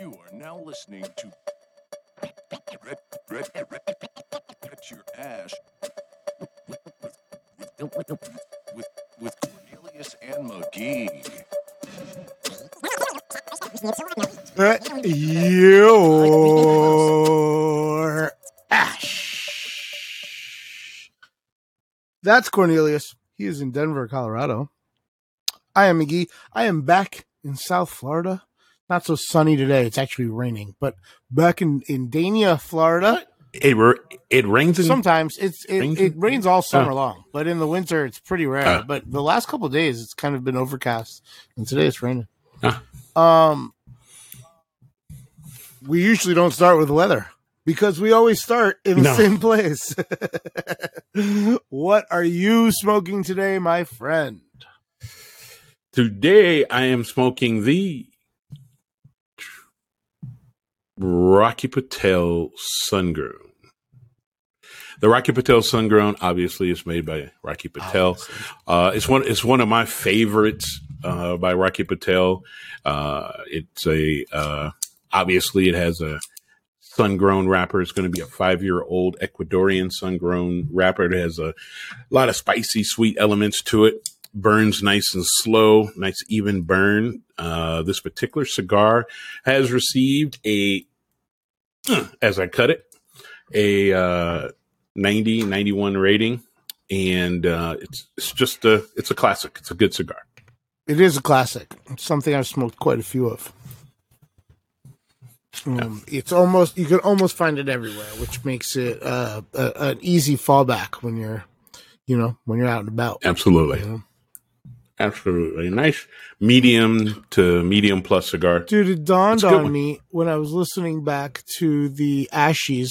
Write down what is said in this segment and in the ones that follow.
You are now listening to Red, Red, Red, Your Ash with, with Cornelius and Magee. Your ash. That's Cornelius. He is in Denver, Colorado. I am Magee. I am back in South Florida. Not so sunny today. It's actually raining, but back in, in Dania, Florida. It it rains in Sometimes it's it, Rains it rains all summer Oh. long, but in the winter it's pretty rare. Ah. but the last couple of days it's kind of been overcast, and today it's raining. Ah. Um, we usually don't start with weather because we always start in the No. same place. what are you smoking today, my friend? Today I am smoking the Rocky Patel Sungrown. The Rocky Patel Sungrown obviously is made by Rocky Patel. Uh, it's one. It's one of my favorites uh, by Rocky Patel. Uh, it's a uh, obviously it has a sun-grown wrapper. It's going to be a five-year-old Ecuadorian sun-grown wrapper. It has a lot of spicy, sweet elements to it. Burns nice and slow, nice even burn. Uh, this particular cigar has received a, as I cut it, a uh, 90, 91 rating, and uh, it's it's just a it's a classic. It's a good cigar. It is a classic. It's something I've smoked quite a few of. Um, it's almost you can almost find it everywhere, which makes it uh, a, an easy fallback when you're, you know, when you're out and about. Absolutely, you know? Absolutely nice medium to medium plus cigar. Dude, it dawned It's a good on one. me when I was listening back to the Ashies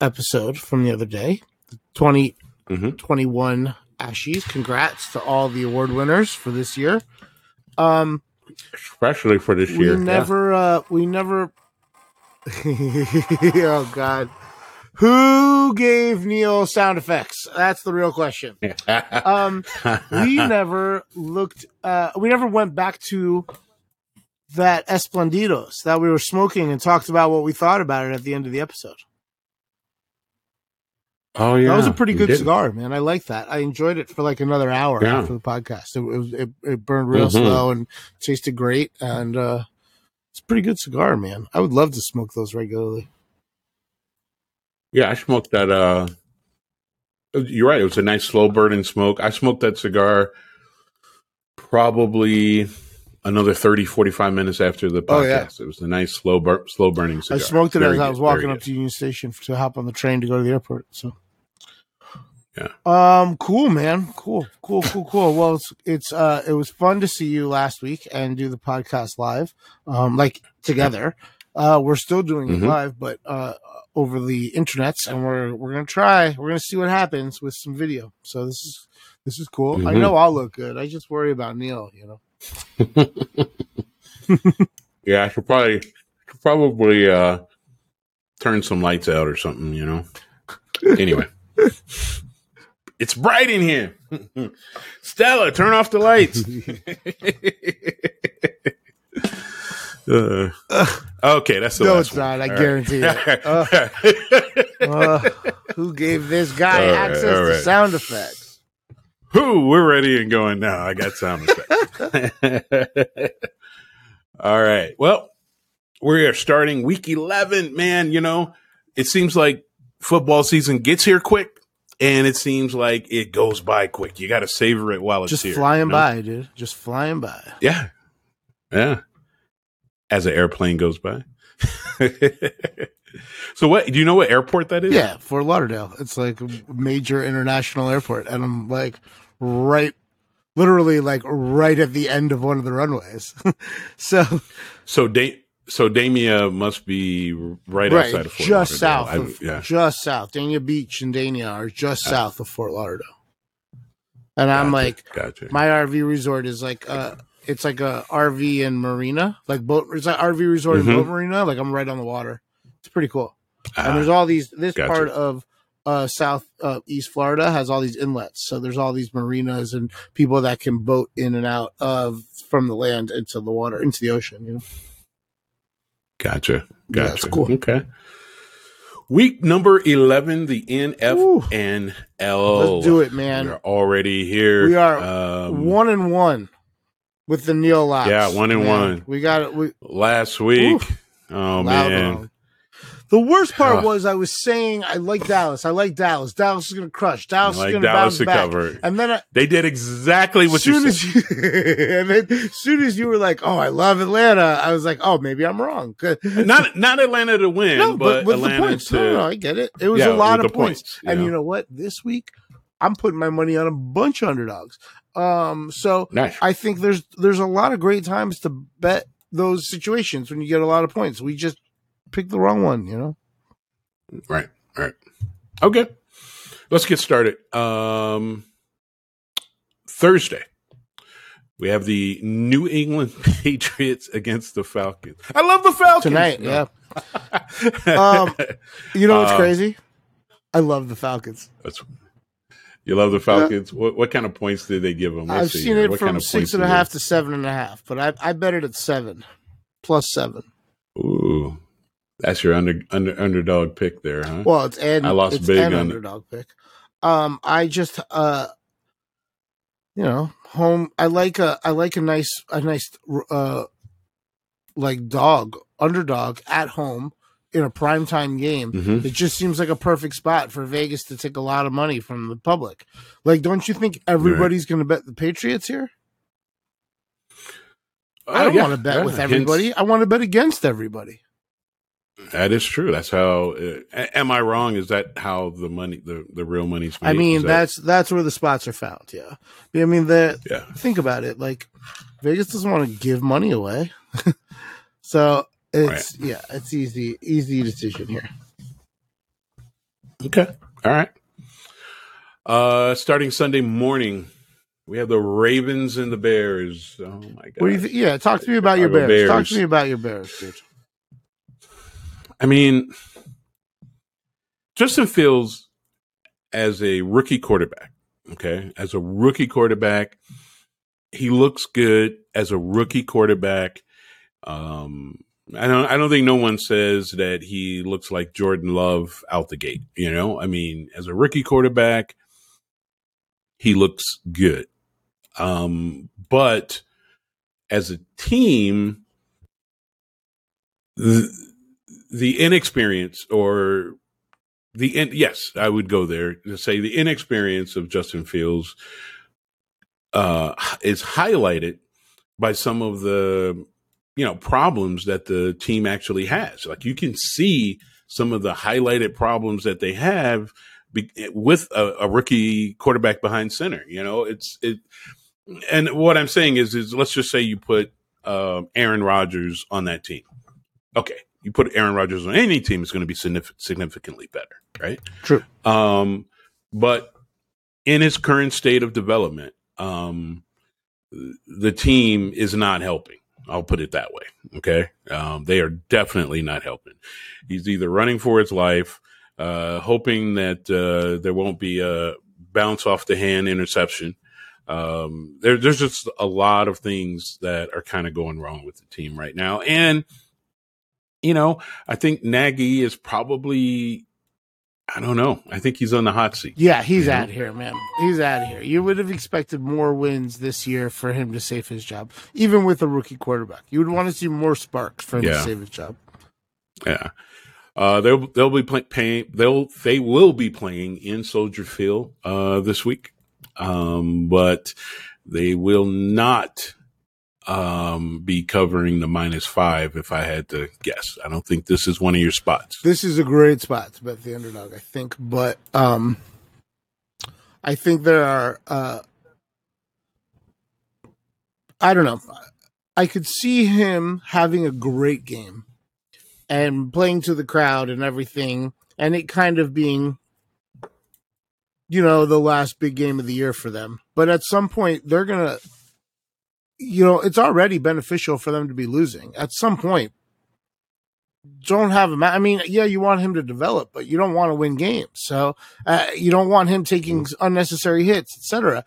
episode from the other day, the 2021 Mhm. Ashies. Congrats to all the award winners for this year. Um, especially for this we year. yeah. never, uh, we never. oh God, who gave Neil sound effects? That's the real question. Um, we never looked. Uh, we never went back to that Esplendidos that we were smoking and talked about what we thought about it at the end of the episode. oh yeah, that was a pretty good cigar, man. I like that. I enjoyed it for like another hour Yeah. after the podcast. It, was it, it burned real Mhm. slow and tasted great, and uh, it's a pretty good cigar, man. I would love to smoke those regularly. Yeah, I smoked that. Uh, you're right. It was a nice slow burning smoke. I smoked that cigar probably another 30, 45 minutes after the podcast. Oh, yeah. It was a nice slow bur- slow burning cigar. I smoked it Very as I was walking up good. to Union Station to hop on the train to go to the airport. So, Yeah. Um. Cool, man. Cool. Cool. Cool. Cool. Well, it's, it's uh, it was fun to see you last week and do the podcast live, um, like together. Uh, we're still doing it Mhm. live, but uh, over the internets, and we're we're gonna try. We're gonna see what happens with some video. So this is this is cool. I Mhm. know I'll look good. I just worry about Neil. You know. Yeah, I should probably should probably uh, turn some lights out or something. You know. Anyway, it's bright in here. Stella, turn off the lights. Uh, okay, that's the No, last it's one. not. I All right. guarantee it. Uh, Uh, who gave this guy All right, access to right. sound effects? Who? we're ready and going now. I got sound effects. All right. Well, we are starting week 11. Man, you know, it seems like football season gets here quick and it seems like it goes by quick. You got to savor it while it's Just here. flying you know? by, dude. Just flying by. Yeah. Yeah. As an airplane goes by. so what, do you know what airport that is? Yeah, Fort Lauderdale. It's like a major international airport, and I'm like right, literally like right at the end of one of the runways. so So da- so Dania must be right, right, outside of Fort just Lauderdale. south, I- of, yeah. just south. Dania Beach and Dania are just Ah. south of Fort Lauderdale. And I'm like, gotcha. my RV resort is like uh it's like a RV and marina, like boat. It's like RV resort Mhm. and boat marina. Like I'm right on the water. It's pretty cool. and Ah, there's all these. This gotcha. part of uh, South uh, East Florida has all these inlets. So there's all these marinas and people that can boat in and out of from the land into the water into the ocean. You know, Gotcha. Yeah, Gotcha. it's cool. Okay. Week number 11, the NFNL. Let's do it, man. We're already here. We are Um, one and one with the Neil Locks. Yeah, one and man. one. We got it. We last week. Oof. Oh, loud man. wrong. The worst part Ugh. was I was saying I like Dallas. I like Dallas. Dallas is going to crush. Dallas Like is going to bounce to back. cover. And then I, They did exactly what as you said. as you, and then as soon as you were like, "Oh, I love Atlanta," I was like, "Oh, maybe I'm wrong." not not Atlanta to win, no, but, but with Atlanta the points, to no, no, I get it. It was Yeah, a lot of points, points, and know. you know what? This week, I'm putting my money on a bunch of underdogs. Um, so nice. I think there's there's a lot of great times to bet those situations when you get a lot of points. We just picked the wrong one, you know. Right, right. Okay. Let's get started. Um Thursday. We have the New England Patriots against the Falcons. I love the Falcons Tonight, No. yeah. Um, You know what's Uh, crazy? I love the Falcons. That's you love the Falcons. What what kind of points did they give them? Let's I've see seen here. it What from kind of six and a half to seven and a half, but I I bet it at seven, plus seven. Ooh, that's your under, under underdog pick there, huh? Well, it's and I lost it's big an it. underdog pick. Um, I just uh, you know, home. I like a I like a nice a nice uh, like dog underdog at home in a primetime game. Mhm. It just seems like a perfect spot for Vegas to take a lot of money from the public. Like, don't you think everybody's going to bet the Patriots here? I Oh, don't yeah, want to bet yeah. with Hence- everybody. I want to bet against everybody. That is true. That's how. Uh, am I wrong? Is that how the money, the, the real money's made? I mean, that- that's that's where the spots are found. Yeah, I mean, the yeah. think about it. Like Vegas doesn't want to give money away, so it's yeah, it's easy, easy decision here. Okay. All right. Uh, starting Sunday morning, we have the Ravens and the Bears. Oh my god! What do you think? Yeah, talk to me about your Chicago Bears. Talk to me about your Bears, dude. I mean, Justin Fields as a rookie quarterback. Okay, as a rookie quarterback, he looks good as a rookie quarterback. Um, I don't. I don't think no one says that he looks like Jordan Love out the gate. You know, I mean, as a rookie quarterback, he looks good. Um, but as a team, the, the inexperience or the in, yes, I would go there to say the inexperience of Justin Fields uh, is highlighted by some of the you know problems that the team actually has. Like you can see some of the highlighted problems that they have be, with a, a rookie quarterback behind center. You know, it's it. And what I'm saying is, is let's just say you put uh, Aaron Rodgers on that team. Okay, you put Aaron Rodgers on any team, it's going to be signif- significantly better, right? True. Um, but in his current state of development, um, the team is not helping. I'll put it that way. Okay. Um, they are definitely not helping. He's either running for his life, uh, hoping that uh, there won't be a bounce off the hand interception. Um, there, there's just a lot of things that are kind of going wrong with the team right now. And, you know, I think Nagy is probably, I don't know. I think he's on the hot seat. Yeah, he's Yeah. out here, man. He's out here. You would have expected more wins this year for him to save his job, even with a rookie quarterback. You would want to see more sparks for him to save his job. Yeah. Uh, they'll they'll be play, paying they'll they will be playing in Soldier Field uh, this week, um, but they will not um, be covering the minus five. If I had to guess, I don't think this is one of your spots. This is a great spot to bet the underdog, I think. But um, I think there are. Uh, I don't know. I could see him having a great game and playing to the crowd and everything, and it kind of being, you know, the last big game of the year for them. But at some point, they're gonna. You know, it's already beneficial for them to be losing. At some point, don't have him. I mean, yeah, you want him to develop, but you don't want to win games. So uh, you don't want him taking unnecessary hits, etc.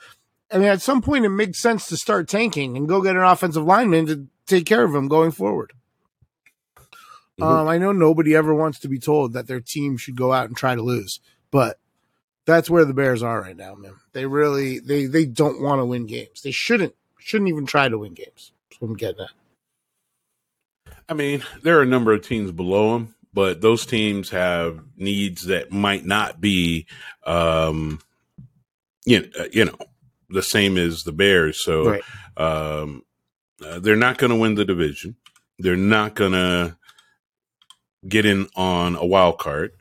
I mean, at some point, it makes sense to start tanking and go get an offensive lineman to take care of him going forward. Mhm. Um, I know nobody ever wants to be told that their team should go out and try to lose, but that's where the Bears are right now, man. They really they they don't want to win games. They shouldn't shouldn't even try to win games. That's what I'm getting at. I mean, there are a number of teams below them, but those teams have needs that might not be, um, you know, you know the same as the Bears. So Right. um, uh, they're not going to win the division. They're not going to get in on a wild card.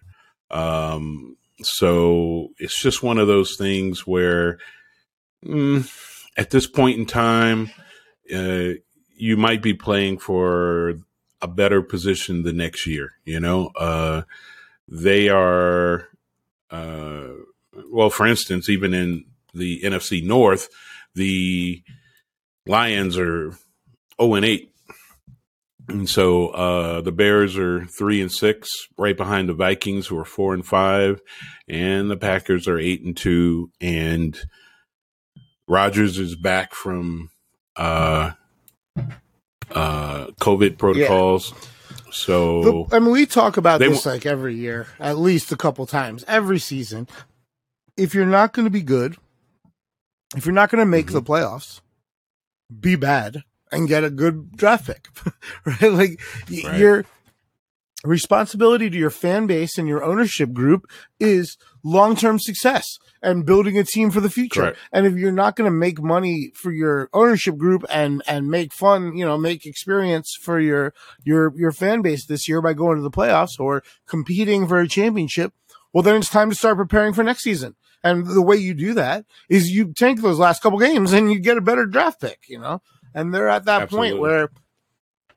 Um, so it's just one of those things where, mm, at this point in time, uh, you might be playing for a better position the next year. You know, uh, they are, uh, well, for instance, even in the NFC North, the Lions are 0 and 8. And so uh, the Bears are three and six, right behind the Vikings, who are four and five, and the Packers are eight and two. And Rodgers is back from uh, uh, COVID protocols. So The- I mean, we talk about this wa- like every year, at least a couple times, every season. If you're not going to be good, if you're not going to make the Mm-hmm. playoffs, be bad and get a good draft pick, right? Like Right. your responsibility to your fan base and your ownership group is long-term success and building a team for the future. Correct. And if you're not going to make money for your ownership group and and make fun, you know, make experience for your your your fan base this year by going to the playoffs or competing for a championship, well then it's time to start preparing for next season. And the way you do that is you tank those last couple games and you get a better draft pick, you know? And they're at that Absolutely. point where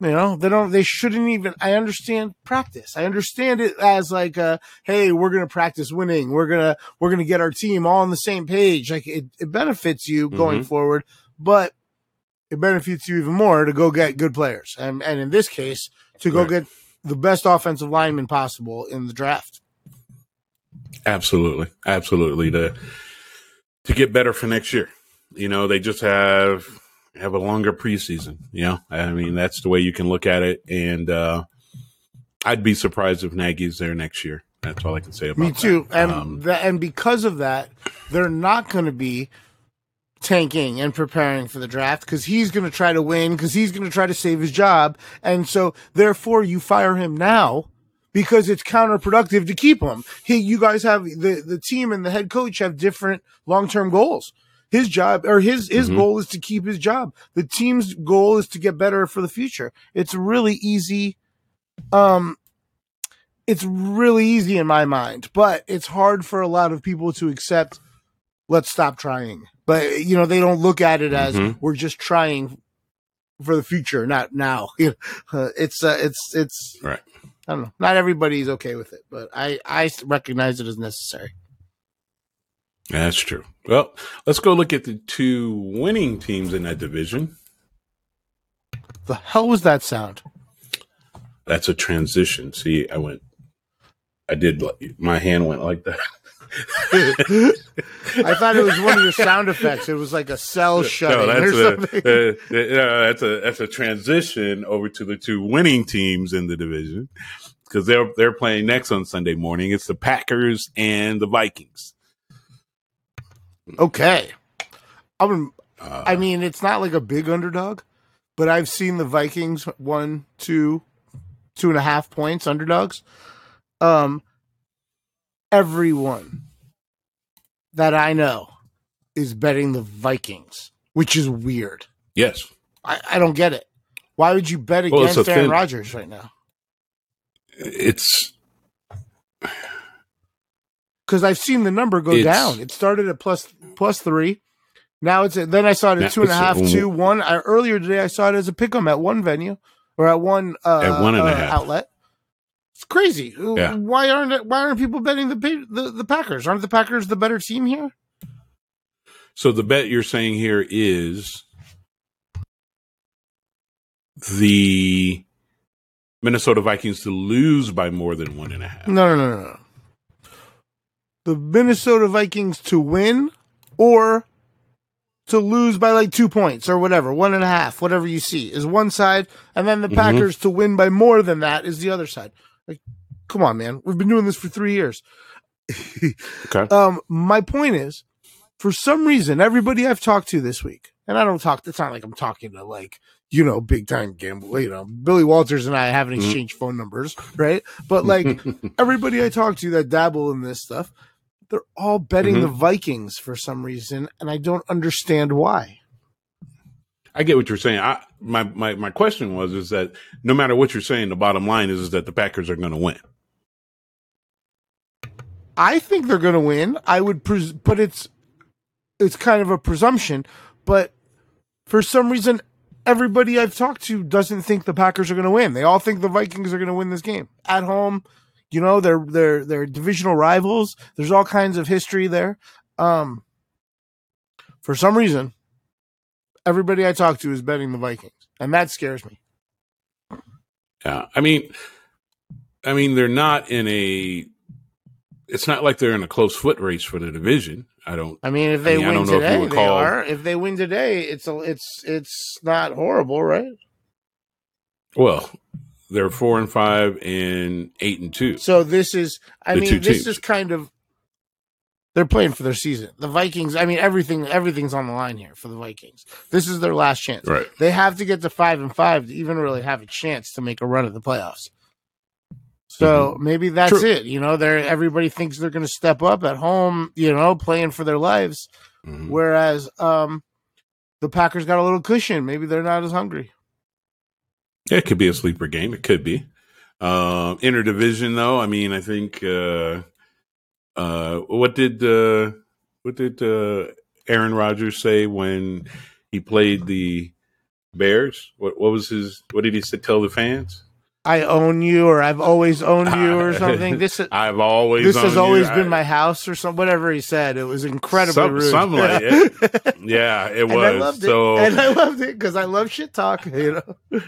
you know, they don't, they shouldn't even, I understand practice. I understand it as like, uh, hey, we're going to practice winning. We're going to, we're going to get our team all on the same page. Like it, it benefits you going Mhm. forward, but it benefits you even more to go get good players. And, and in this case, to go Right. get the best offensive lineman possible in the draft. Absolutely, absolutely. To to get better for next year, you know, they just have have a longer preseason. You know, I mean, that's the way you can look at it. And uh, I'd be surprised if Nagy's there next year. That's all I can say about Me too. that. And Um, and because of that, they're not going to be tanking and preparing for the draft because he's going to try to win because he's going to try to save his job. And so therefore you fire him now because it's counterproductive to keep him. He, you guys have the, the team and the head coach have different long-term goals. His job or his, his Mhm. goal is to keep his job. The team's goal is to get better for the future. It's really easy. Um, it's really easy in my mind, but it's hard for a lot of people to accept. Let's stop trying. But you know, they don't look at it as Mhm. we're just trying for the future, not now. It's uh, it's it's Right. I don't know. Not everybody's okay with it, but I I recognize it as necessary. That's true. Well, let's go look at the two winning teams in that division. The hell was that sound? That's a transition. See, I went. I did. My hand went like that. I thought it was one of your sound effects. It was like a cell shutting No, or that's a, something. uh, uh, that's a that's a transition over to the two winning teams in the division because they're they're playing next on Sunday morning. It's the Packers and the Vikings. Okay. I'm, Uh, I mean, it's not like a big underdog, but I've seen the Vikings one, two, two and a half points underdogs. Um, everyone that I know is betting the Vikings, which is weird. yes, I, I don't get it. Why would you bet against a Aaron thin- Rodgers right now? it's Because I've seen the number go It's- down. It started at plus plus three. Now it's at, then I saw it at two and a half, two, one. I, earlier today I saw it as a pick'em at one venue or at one uh, At one and a uh, half. outlet. It's crazy. Yeah. Why aren't it, why aren't people betting the, the the Packers? Aren't the Packers the better team here? so the bet you're saying here is the Minnesota Vikings to lose by more than one and a half. No, no, no, no. The Minnesota Vikings to win or to lose by like two points or whatever, one and a half, whatever you see is one side, and then the Mhm. Packers to win by more than that is the other side. Like, come on, man, we've been doing this for three years. Okay. Um, my point is, for some reason, everybody I've talked to this week, and I don't talk. It's not like I'm talking to like you know big time gamble. You know, Billy Walters and I haven't Mhm. exchanged phone numbers, right? But like everybody I talk to that dabble in this stuff, they're all betting Mhm. the Vikings for some reason, and I don't understand why. I get what you're saying. I, my, my, my question was, is that no matter what you're saying, the bottom line is, is that the Packers are going to win. I think they're going to win. I would, pres- but it's it's kind of a presumption. But for some reason, everybody I've talked to doesn't think the Packers are going to win. They all think the Vikings are going to win this game at home. You know, they're they're they're divisional rivals. There's all kinds of history there. Um, for some reason, everybody I talk to is betting the Vikings, and that scares me. Yeah. I mean, I mean, they're not in a, it's not like they're in a close foot race for the division. I don't, I mean, if they mean, I win if you today, would they call- are. If they win today, it's a, it's it's not horrible, right? well, they're four and five and eight and two. So this is, I The mean, this teams. is kind of they're playing for their season. The Vikings, I mean, everything everything's on the line here for the Vikings. This is their last chance. Right. They have to get to five and five to even really have a chance to make a run at the playoffs. So maybe that's Mm-hmm. True. it. You know, they're everybody thinks they're going to step up at home. You know, playing for their lives, Mhm. whereas um, the Packers got a little cushion. Maybe they're not as hungry. It could be a sleeper game. It could be. Um, interdivision though. I mean, I think, uh, uh, what did, uh, what did, uh, Aaron Rodgers say when he played the Bears? What, what was his, what did he say, tell the fans? I own you, or I've always owned you, or something. This is I've always, this has owned you. always been I- my house or something. whatever he said. It was incredibly Some- rude. something like it. Yeah, it and was. I loved so it. And I loved it because I love shit talk. You know,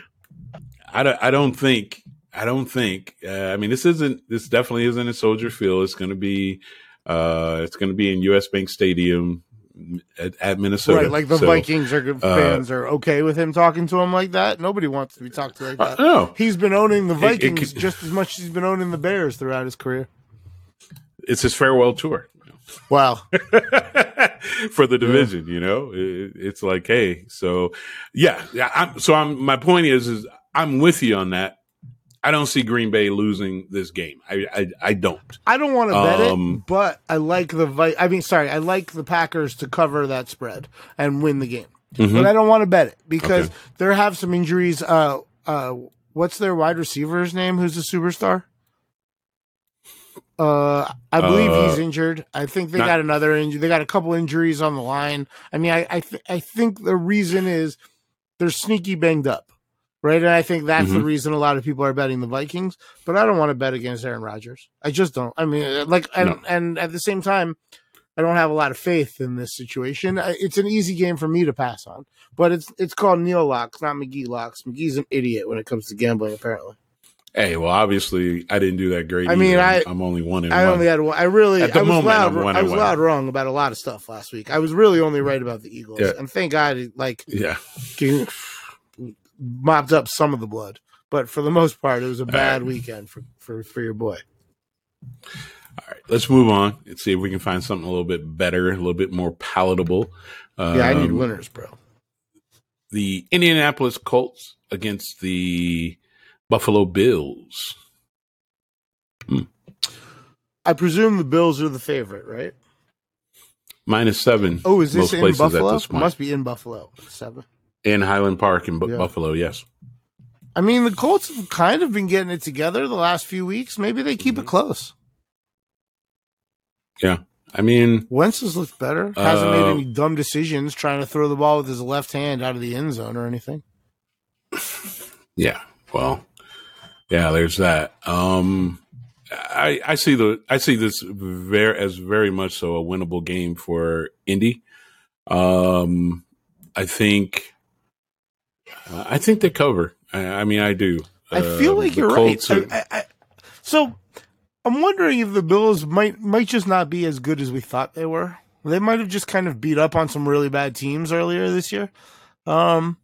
I don't, I don't think I don't think uh, I mean this isn't this definitely isn't a Soldier Field. It's going to be uh it's going to be in US Bank Stadium at, at Minnesota. right? Like the So, Vikings are uh, fans are okay with him talking to him like that. Nobody wants to be talked to like Uh, that. no, He's been owning the it Vikings could- just as much as he's been owning the Bears throughout his career. it's his farewell tour Wow. for the division. You know, it, it's like hey, so yeah, yeah. I'm, so I'm my point is is I'm with you on that. I don't see Green Bay losing this game. I I, I don't. I don't want to bet Um, it, but I like the Vi- I mean, sorry, I like the Packers to cover that spread and win the game. Mhm. But I don't want to bet it because Okay. there have some injuries. Uh, uh, what's their wide receiver's name? Who's a superstar? Uh, I believe Uh, he's injured. I think they not- got another injury. They got a couple injuries on the line. I mean, I I, th- I think the reason is they're sneaky banged up, right? And I think that's the Mhm. reason a lot of people are betting the Vikings. But I don't want to bet against Aaron Rodgers. I just don't. I mean, like, and No. and at the same time, I don't have a lot of faith in this situation. It's an easy game for me to pass on, but it's it's called Neil Locks, not Magee Locks. Magee's an idiot when it comes to gambling, apparently. Hey, well, obviously I didn't do that great. I mean, either. I- I'm only one and I one. only had one. I really At the I was moment, loud. I'm one I was one. loud wrong about a lot of stuff last week. I was really only right about the Eagles, Yeah. and thank God, like yeah. Mopped up some of the blood. But for the most part, it was a bad right. weekend for, for for your boy. All right, let's move on and see if we can find something a little bit better, a little bit more palatable. Yeah, I need Um, winners, bro. The Indianapolis Colts against the Buffalo Bills. I presume the Bills are the favorite, right? Minus seven. Oh, is this in Buffalo? This. Must be in Buffalo. Seven. In Highland Park in Yeah. Buffalo. Yes. I mean, the Colts have kind of been getting it together the last few weeks. Maybe they keep it close. Yeah. I mean, Wentz has looked better. Hasn't made Uh, any dumb decisions trying to throw the ball with his left hand out of the end zone or anything. yeah. Well, yeah. There's that. Um, I I see the I see this very as very much so a winnable game for Indy. Um, I think. Uh, I think they cover. I, I mean, I do. I feel Uh, like you're Colts right. are- I, I, so I'm wondering if the Bills might might just not be as good as we thought they were. They might have just kind of beat up on some really bad teams earlier this year. Um,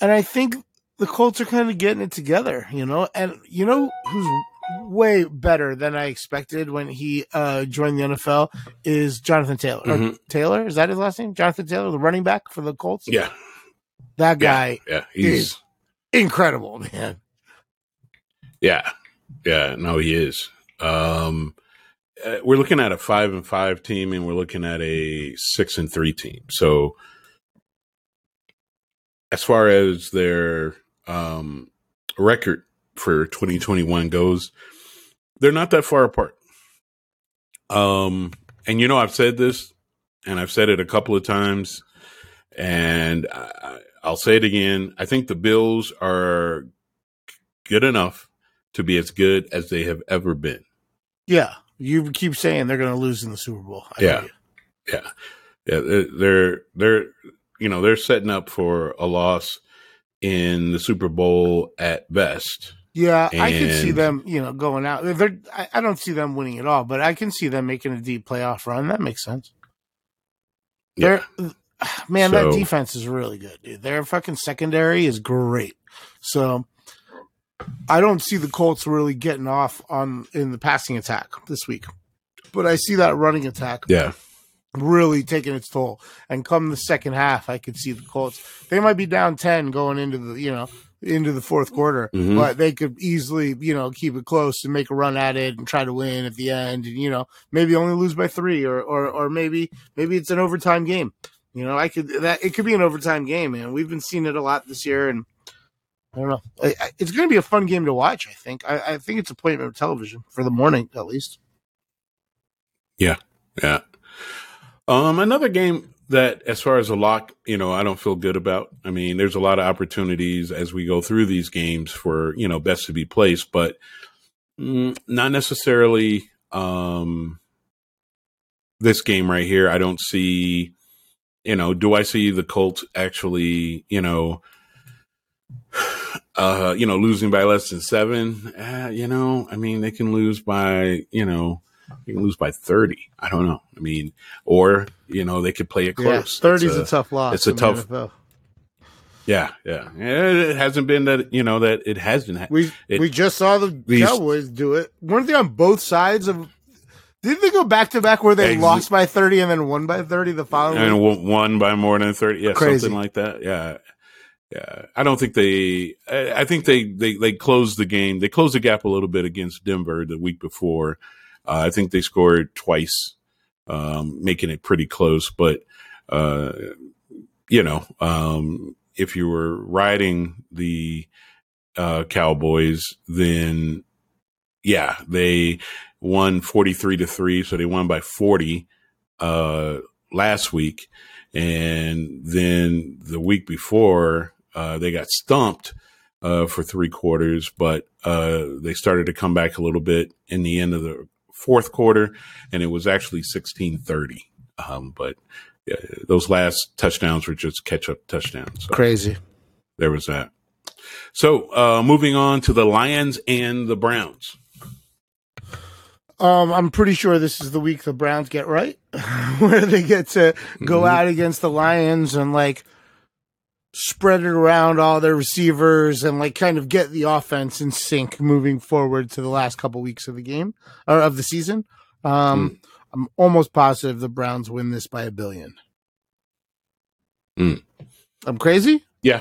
and I think the Colts are kind of getting it together, you know. And you know who's way better than I expected when he uh, joined the NFL is Jonathan Taylor. Or Mhm. Taylor is that his last name? Jonathan Taylor, the running back for the Colts. Yeah, that guy, yeah, he's incredible, man. yeah, yeah. No, he is. Um, uh, we're looking at a five and five team, and we're looking at a six and three team. So, as far as their um, record for 2021 goes, they're not that far apart. Um, and you know, I've said this, and I've said it a couple of times, and I, I'll say it again. I think the Bills are good enough to be as good as they have ever been. Yeah, you keep saying they're going to lose in the Super Bowl. I Yeah. Yeah, yeah, they're- they're they're you know they're setting up for a loss in the Super Bowl at best. Yeah, I can see them, you know, going out. They're, I, I don't see them winning at all, but I can see them making a deep playoff run. That makes sense. Yeah. They're, man, that defense is really good, dude. Their fucking secondary is great. So I don't see the Colts really getting off on in the passing attack this week, but I see that running attack Yeah, really taking its toll. And come the second half, I could see the Colts. They might be down ten going into the you know into the fourth quarter, Mhm. but they could easily you know keep it close and make a run at it and try to win at the end. And you know maybe only lose by three or or or maybe maybe it's an overtime game. You know, I could that it could be an overtime game, man. we've been seeing it a lot this year. And I don't know, I, I, it's going to be a fun game to watch. I think. I, I think it's appointment television for the morning at least. Yeah, yeah. Um, another game that, as far as a lock, you know, I don't feel good about. I mean, there's a lot of opportunities as we go through these games for you know best to be placed, but mm, not necessarily. Um, this game right here, I don't see. You know, do I see the Colts actually? You know, uh, you know, losing by less than seven. Uh, you know, I mean, they can lose by you know, they can lose by thirty. I don't know. I mean, or you know, they could play it close. Yeah, thirty is It's a, tough loss. it's a tough- NFL. Yeah, yeah. It hasn't been that you know that it hasn't. Ha- We It- we just saw the these- Cowboys do it. Weren't they on both sides of? Didn't they go back to back where they Ex- lost by thirty and then won by thirty the following? and week? won by more than 30 yeah Crazy. something like that yeah yeah i don't think they i, I think they, they they closed the game they closed the gap a little bit against denver the week before uh, i think they scored twice um, making it pretty close but uh, you know um, if you were riding the uh, cowboys then yeah they won 43 to 3 so they won by 40 uh, last week, and then the week before uh, they got stumped uh, for three quarters, but uh, they started to come back a little bit in the end of the fourth quarter, and it was actually sixteen thirty. Um, but yeah, those last touchdowns were just catch up touchdowns. So Crazy. there was that. So uh, moving on to the Lions and the Browns. Um, I'm pretty sure this is the week the Browns get right, where they get to go Mhm. out against the Lions and like spread it around all their receivers and like kind of get the offense in sync moving forward to the last couple weeks of the game or of the season. Um, I'm almost positive the Browns win this by a billion. Mm. I'm crazy. Yeah.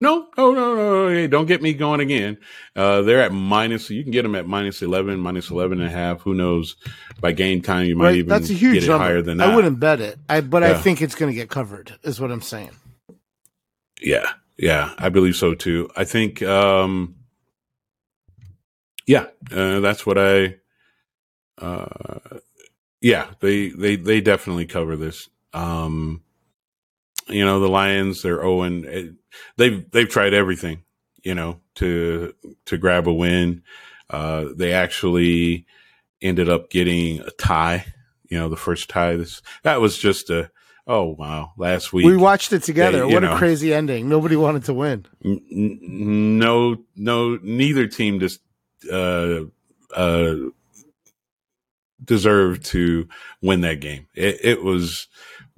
No, no, no, no. Hey, don't get me going again. Uh, they're at minus. You can get them at minus 11, minus 11 and a half. Who knows? By game time, you might Right, even that's a huge get it number. higher than that. I wouldn't bet it, I but I think it's going to get covered. Is what I'm saying. Yeah, yeah, I believe so too. I think, um, yeah, uh, that's what I. Uh, yeah, they they they definitely cover this. Um, you know, the Lions, they're Owen. They've they've tried everything, you know, to to grab a win. Uh, they actually ended up getting a tie. You know, the first tie. This that was just a oh wow last week. We watched it together. You what a crazy ending. Nobody wanted to win. N- n- no, no, neither team just uh, uh, deserved to win that game. It, it was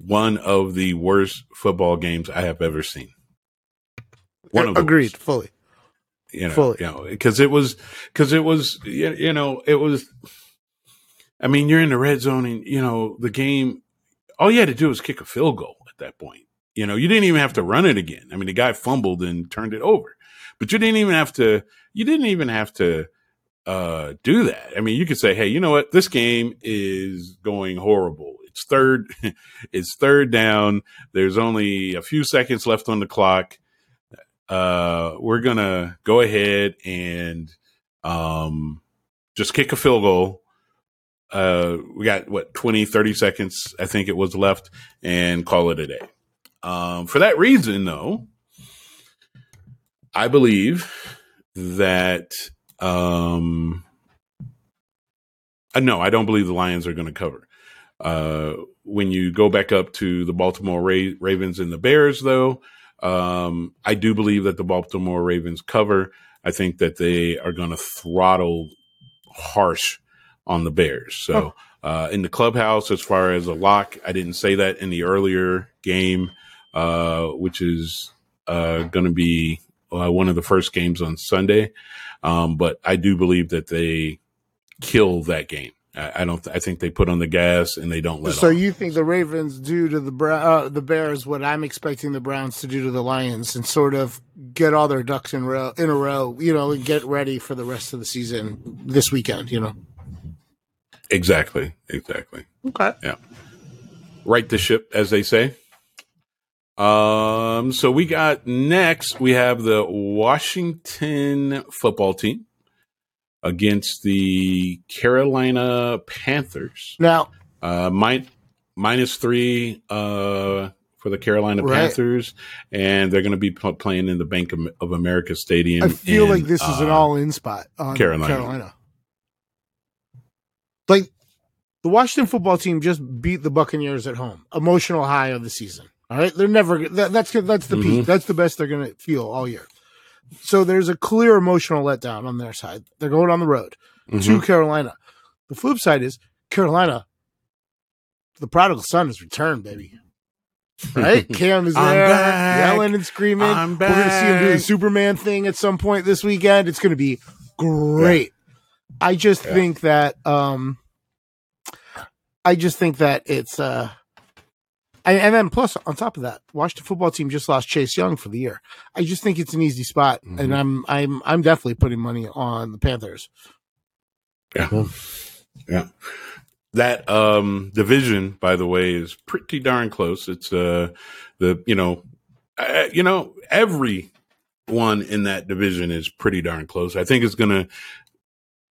one of the worst football games I have ever seen. One of agreed worst. fully. You know, fully. you know, because it was because it was you, know it was. I mean, you're in the red zone, and you know the game. All you had to do was kick a field goal at that point. You know, you didn't even have to run it again. I mean, the guy fumbled and turned it over, but you didn't even have to. You didn't even have to uh, do that. I mean, you could say, hey, you know what? This game is going horrible. It's third, it's third down. There's only a few seconds left on the clock. Uh, we're gonna go ahead and um, just kick a field goal. Uh, we got what 20, 30 seconds, I think it was left, and call it a day. Um, for that reason, though, I believe that um, uh, no, I don't believe the Lions are going to cover. Uh, when you go back up to the Baltimore Ra- Ravens and the Bears, though, um, I do believe that the Baltimore Ravens cover. I think that they are going to throttle harsh on the Bears. So uh, in the clubhouse, as far as a lock, I didn't say that in the earlier game, uh, which is uh, going to be uh, one of the first games on Sunday. Um, but I do believe that they kill that game. I, I don't. I think they put on the gas and they don't let. So off. you think the Ravens do to the uh, the Bears what I'm expecting the Browns to do to the Lions, and sort of get all their ducks in row in a row, you know, and get ready for the rest of the season this weekend, you know. Exactly. Exactly. Okay. Yeah. Right the ship, as they say. Um, so we got next, we have the Washington football team against the Carolina Panthers. Now, uh, min- minus three uh, for the Carolina right. Panthers, and they're going to be p- playing in the Bank of, America Stadium. I feel in, like this is uh, an all-in spot on Carolina. Carolina. Like the Washington football team just beat the Buccaneers at home. Emotional high of the season. All right, they're never that, that's that's the mm-hmm. peak. That's the best they're going to feel all year. So there's a clear emotional letdown on their side. They're going on the road mm-hmm. to Carolina. The flip side is Carolina. The prodigal son has returned, baby. Right? Cam is there, yelling and screaming. We're going to see him do the Superman thing at some point this weekend. It's going to be great. Yeah. I just yeah. think that um I just think that it's uh and, and, then plus on top of that, Washington football team just lost Chase Young for the year. I just think it's an easy spot, mm-hmm. and I'm I'm I'm definitely putting money on the Panthers. Yeah, yeah. That um, division, by the way, is pretty darn close. It's uh the you know, uh, you know every one in that division is pretty darn close. I think it's going to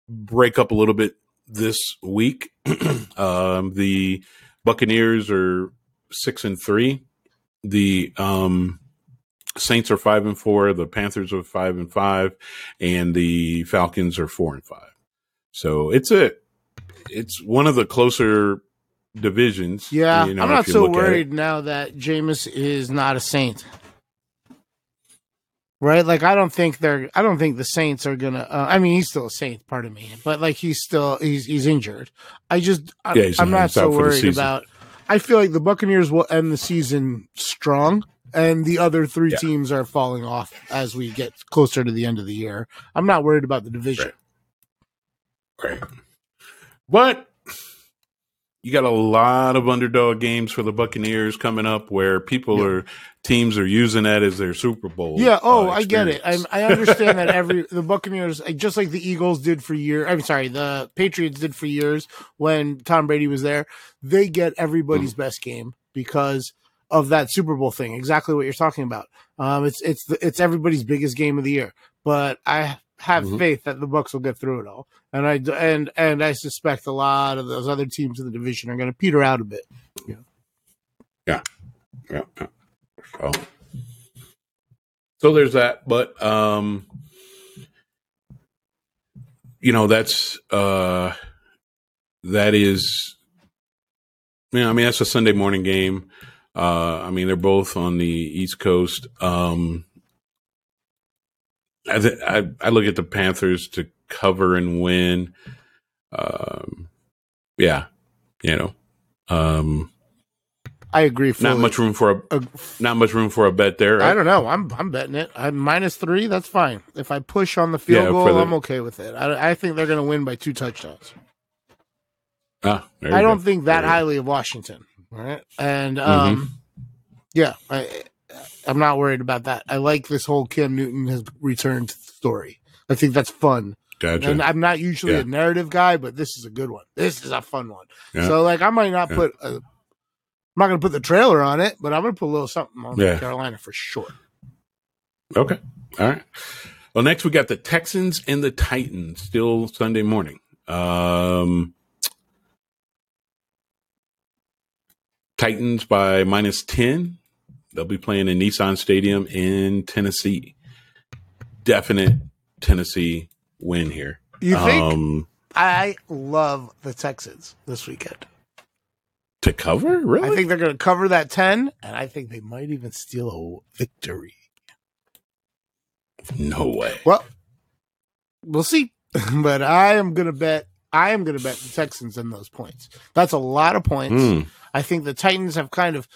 break up a little bit this week. um, the Buccaneers are six and three. The um, Saints are five and four. The Panthers are five and five, and the Falcons are four and five. So it's a it's one of the closer divisions. Yeah, you know, I'm not so worried now that Jameis is not a Saint. Right, like I don't think they're. I don't think the Saints are gonna. Uh, I mean, he's still a Saint, pardon me, but like he's still he's he's injured. I just I, yeah, I'm not so worried about I feel like the Buccaneers will end the season strong, and the other three yeah. teams are falling off as we get closer to the end of the year. I'm not worried about the division. Right. right. But you got a lot of underdog games for the Buccaneers coming up where people yeah. are teams are using that as their Super Bowl. Yeah. Oh, uh, I get it. I, I understand that every the Buccaneers, just like the Eagles did for years. I'm sorry, the Patriots did for years when Tom Brady was there. They get everybody's mm. best game because of that Super Bowl thing. Exactly what you're talking about. Um, it's it's the, it's everybody's biggest game of the year. But I have mm-hmm. faith that the Bucks will get through it all, and I and and I suspect a lot of those other teams in the division are going to peter out a bit. Yeah, yeah, yeah. So, so there's that, but um, you know that's uh, that is, yeah. I mean that's a Sunday morning game. Uh, I mean they're both on the East Coast. Um, I, th- I, I look at the Panthers to cover and win. Um, yeah, you know, um, I agree. Fully. not much room for a not much room for a bet there. I don't know. I'm I'm betting it. I'm minus three. That's fine. If I push on the field Yeah, goal, the- I'm okay with it. I, I think they're going to win by two touchdowns. Ah, I don't go. think that There highly of Washington. All right, and Mm-hmm. um, yeah, I, I'm not worried about that. I like this whole Cam Newton has returned story. I think that's fun. Gotcha. And I'm not usually Yeah. a narrative guy, but this is a good one. This is a fun one. Yeah. So like, I might not Yeah. put. A, I'm not going to put the trailer on it, but I'm going to put a little something on. Carolina for sure. Okay. All right. Well, next we got the Texans and the Titans, still Sunday morning. Um, Titans by minus 10. They'll be playing in Nissan Stadium in Tennessee. Definite Tennessee win here. You think? Um, I love the Texans this weekend. to cover? Really? I think they're going to cover that 10, and I think they might even steal a victory. no way. Well, we'll see. but I am going to bet. I am going to bet the Texans in those points. That's a lot of points. Mm, I think the Titans have kind of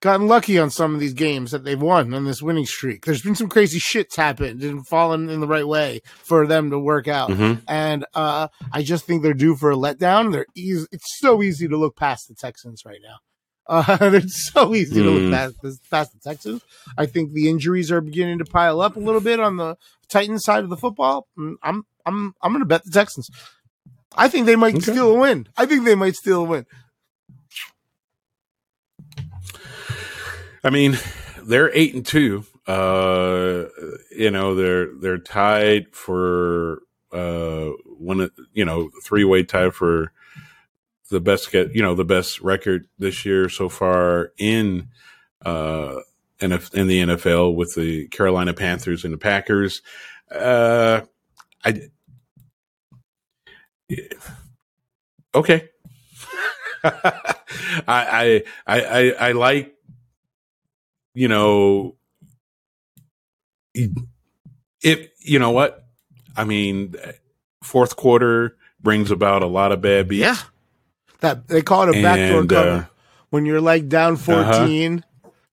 gotten lucky on some of these games that they've won on this winning streak. There's been some crazy shits happened and fallen in the right way for them to work out. mhm. And uh, I just think they're due for a letdown. They're easy. It's so easy to look past the Texans right now. Uh, it's so easy to Mm. look past, past the Texans. I think the injuries are beginning to pile up a little bit on the Titans side of the football. Mm, I'm I'm I'm going to bet the Texans. I think they might Okay. steal a win. I think they might steal a win. I mean, they're eight and two. Uh, you know, they're they're tied for uh one. You know, three way tie for the best get. You know, the best record this year so far in uh NF, in the NFL with the Carolina Panthers and the Packers. Uh, I okay. I I I I like you know if you know what I mean fourth quarter brings about a lot of bad beats. Yeah. That they call it a backdoor And, cover. uh, when you're like down 14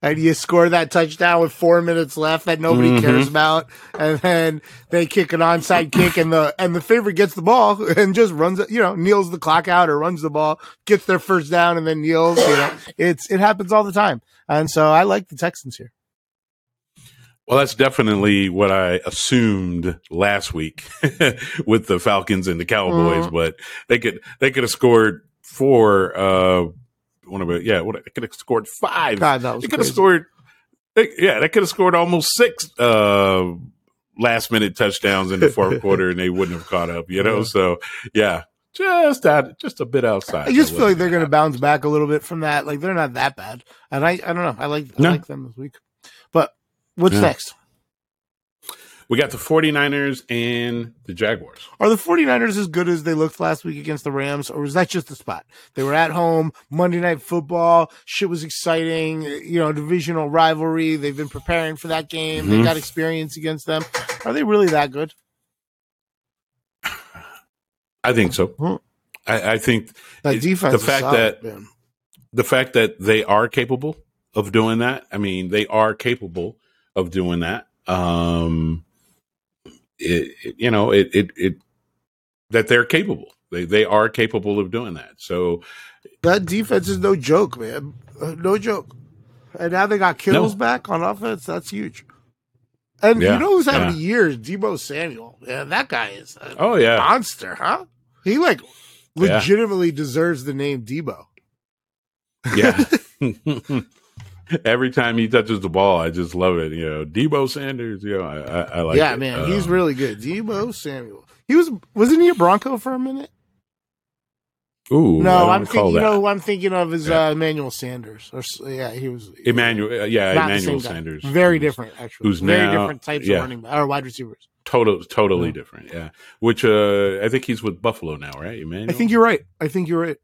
and you score that touchdown with four minutes left that nobody Mhm. cares about, and then they kick an onside kick and the and the favorite gets the ball and just runs it, you know, kneels the clock out or runs the ball, gets their first down and then kneels. You know, it's it happens all the time, and so I like the Texans here. Well, that's definitely what I assumed last week with the Falcons and the Cowboys, Mhm. but they could they could have scored four. Uh, one of it, yeah, what they could have scored five. God, that was they could have scored. They, yeah, they could have scored almost six uh, last minute touchdowns in the fourth quarter, and they wouldn't have caught up. You know, Yeah. so yeah, just out, just a bit outside. I just feel like they're going to bounce back a little bit from that. Like they're not that bad, and I I don't know. I like I No. like them this week. But what's Yeah. next? We got the 49ers and the Jaguars. Are the 49ers as good as they looked last week against the Rams, or was that just a spot? They were at home, Monday Night Football, shit was exciting, you know, divisional rivalry. They've been preparing for that game. They Mhm. got experience against them. Are they really that good? I think so. Hmm. I, I think That defense the fact solid, that- man. the fact that they are capable of doing that. I mean, they are capable of doing that. Um, it, it- you know, it, it, it, that they're capable. They, they are capable of doing that. So that defense is no joke, man. Uh, no joke. And now they got Kittle's No. back on offense. That's huge. And Yeah, you know who's having yeah. a year? Deebo Samuel. Yeah, that guy is a oh yeah, monster, huh? He like Yeah. legitimately deserves the name Deebo. yeah. Every time he touches the ball, I just love it. You know, Deebo Sanders. You know, I, I, I like. yeah, it. man, he's Um, really good. Deebo Samuel. He was wasn't he a Bronco for a minute? Ooh, no, I'm thinking. You know, who I'm thinking of is Yeah. uh, Emmanuel Sanders. Or yeah, he was Emmanuel. uh, Yeah, Emmanuel. Sanders. Very different, actually. who's very now- different types yeah. of running or wide receivers. Total, totally Yeah. different. Yeah. Which uh I think he's with Buffalo now, right? Emmanuel? I think you're right. I think you're right.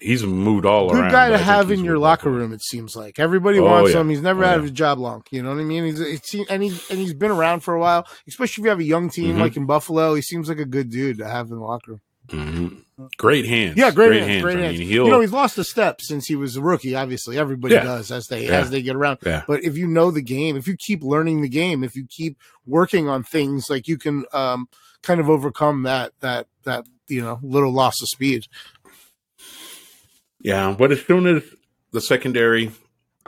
He's moved all Good around. guy to have in your locker room. It seems like everybody Oh, wants yeah. him. He's never Oh, out yeah. of his job long. You know what I mean? He's and he and he's been around for a while. Especially if you have a young team Mhm. like in Buffalo. He seems like a good dude to have in the locker room. Mhm. Great hands. Yeah, great, hands, Great I hands. mean, you know, he's lost a step since he was a rookie. Obviously, everybody Yeah. does as they Yeah. as they get around. Yeah. But if you know the game, if you keep learning the game, if you keep working on things, like you can um, kind of overcome that that that you know little loss of speed. Yeah, but as soon as the secondary,